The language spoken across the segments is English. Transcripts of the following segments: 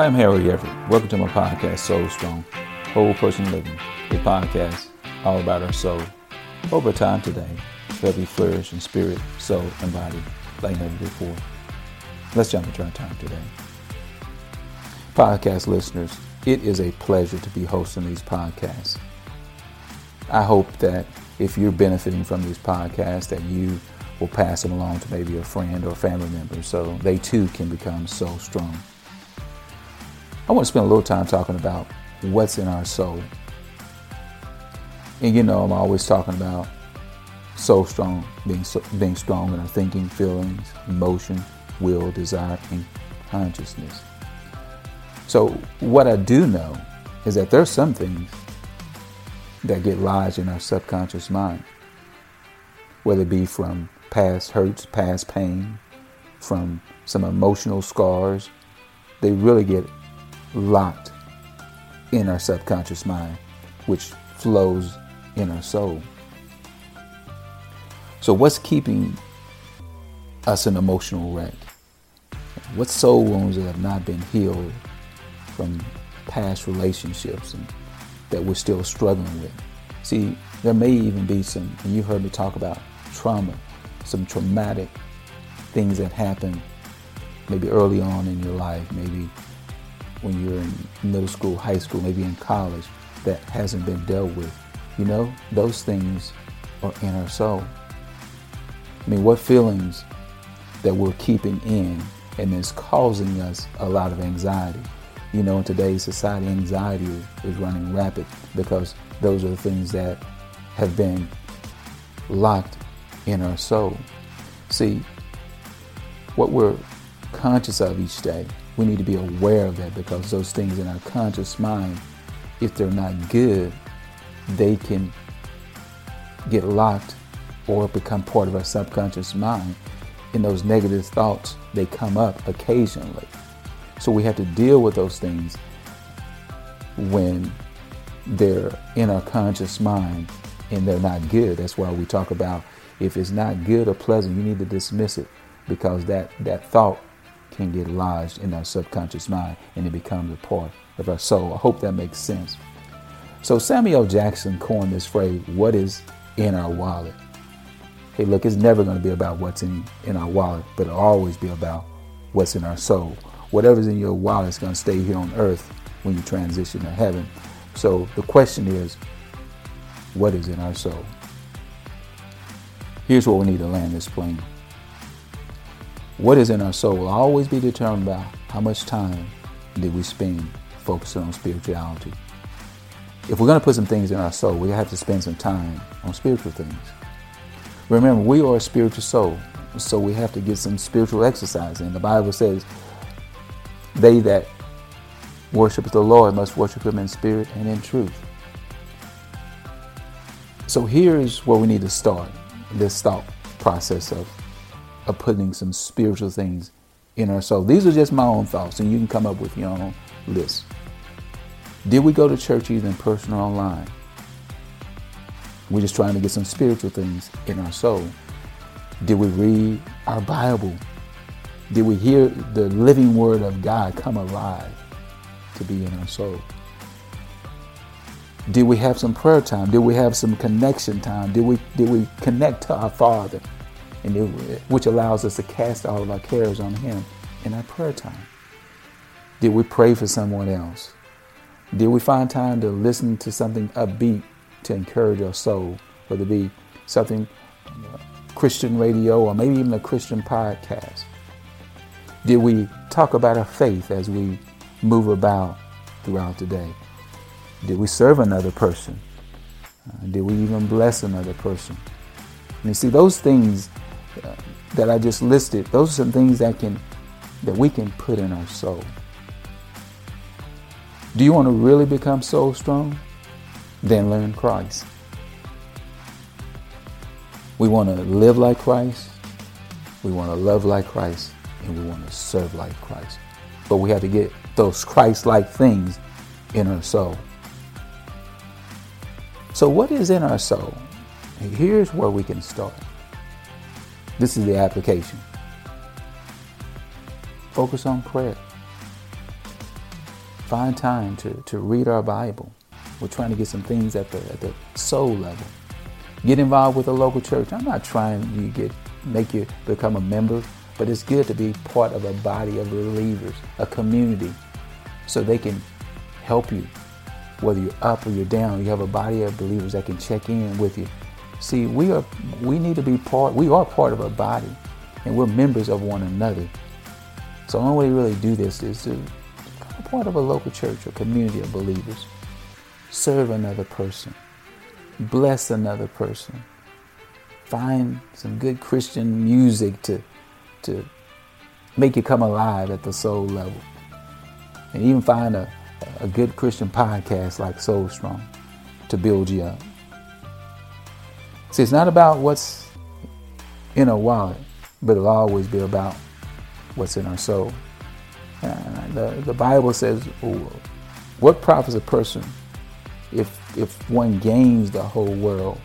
Hi, I'm Harold Everett. Welcome to my podcast, Soul Strong, Whole Person Living, a podcast all about our soul. Over time today, to help you flourish in spirit, soul, and body like never before. Let's jump into our time today. Podcast listeners, it is a pleasure to be hosting these podcasts. I hope that if you're benefiting from these podcasts, that you will pass them along to maybe a friend or family member so they too can become Soul Strong. I want to spend a little time talking about what's in our soul. And you know, I'm always talking about soul strong, being, so, being strong in our thinking, feelings, emotion, will, desire, and consciousness. So, what I do know is that there's some things that get lodged in our subconscious mind, whether it be from past hurts, past pain, from some emotional scars, they really get locked in our subconscious mind, which flows in our soul. So, what's keeping us an emotional wreck? What soul wounds that have not been healed from past relationships and that we're still struggling with? See, there may even be some, and you heard me talk about trauma, some traumatic things that happen maybe early on in your life, maybe when you're in middle school, high school, maybe in college that hasn't been dealt with. You know, those things are in our soul. I mean, what feelings that we're keeping in and is causing us a lot of anxiety. You know, in today's society, anxiety is running rapid because those are the things that have been locked in our soul. See, what we're conscious of each day, we need to be aware of that because those things in our conscious mind, if they're not good, they can get locked or become part of our subconscious mind. And those negative thoughts, they come up occasionally. So we have to deal with those things when they're in our conscious mind and they're not good. That's why we talk about if it's not good or pleasant, you need to dismiss it because that, that thought can get lodged in our subconscious mind and it becomes a part of our soul. I hope that makes sense. So Samuel Jackson coined this phrase, what is in our wallet? Hey, look, it's never going to be about what's in, in our wallet, but it'll always be about what's in our soul. Whatever's in your wallet is going to stay here on earth when you transition to heaven. So the question is, what is in our soul? Here's what we need to land this plane. What is in our soul will always be determined by how much time did we spend focusing on spirituality. If we're going to put some things in our soul, we have to spend some time on spiritual things. Remember, we are a spiritual soul, so we have to get some spiritual exercise in. The Bible says, they that worship the Lord must worship him in spirit and in truth. So here's where we need to start this thought process of, of putting some spiritual things in our soul. These are just my own thoughts, and you can come up with your own list. Did we go to church either in person or online? We're just trying to get some spiritual things in our soul. Did we read our Bible? Did we hear the living word of God come alive to be in our soul? Did we have some prayer time? Did we have some connection time? Did we did we connect to our Father, and it, which allows us to cast all of our cares on Him in our prayer time? Did we pray for someone else? Did we find time to listen to something upbeat to encourage our soul, whether it be something uh, Christian radio or maybe even a Christian podcast? Did we talk about our faith as we move about throughout the day? Did we serve another person? Uh, did we even bless another person? And you see, those things uh, that I just listed, those are some things that can that we can put in our soul. Do you want to really become soul strong? Then learn Christ. We want to live like Christ. We want to love like Christ. And we want to serve like Christ. But we have to get those Christ like things in our soul. So, what is in our soul? Here's where we can start. This is the application. Focus on prayer. find time to, to read our Bible. We're trying to get some things at the, at the soul level. Get involved with a local church. I'm not trying to get make you become a member, but it's good to be part of a body of believers, a community, so they can help you. Whether you're up or you're down, you have a body of believers that can check in with you. See, we are we need to be part. We are part of a body, and we're members of one another. So the only way to really do this is to become part of a local church or community of believers. Serve another person. Bless another person. Find some good Christian music to, to make you come alive at the soul level. And even find a, a good Christian podcast like Soul Strong to build you up. See, it's not about what's in a wallet, but it'll always be about what's in our soul. Uh, the, the Bible says, What profits a person if, if one gains the whole world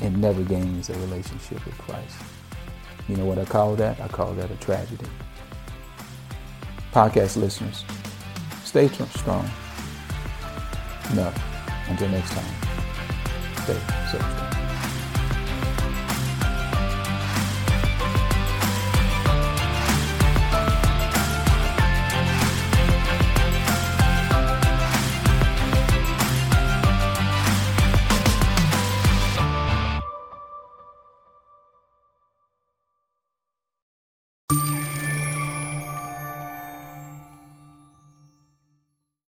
and never gains a relationship with Christ? You know what I call that? I call that a tragedy. Podcast listeners, stay strong. No, until next time, stay strong.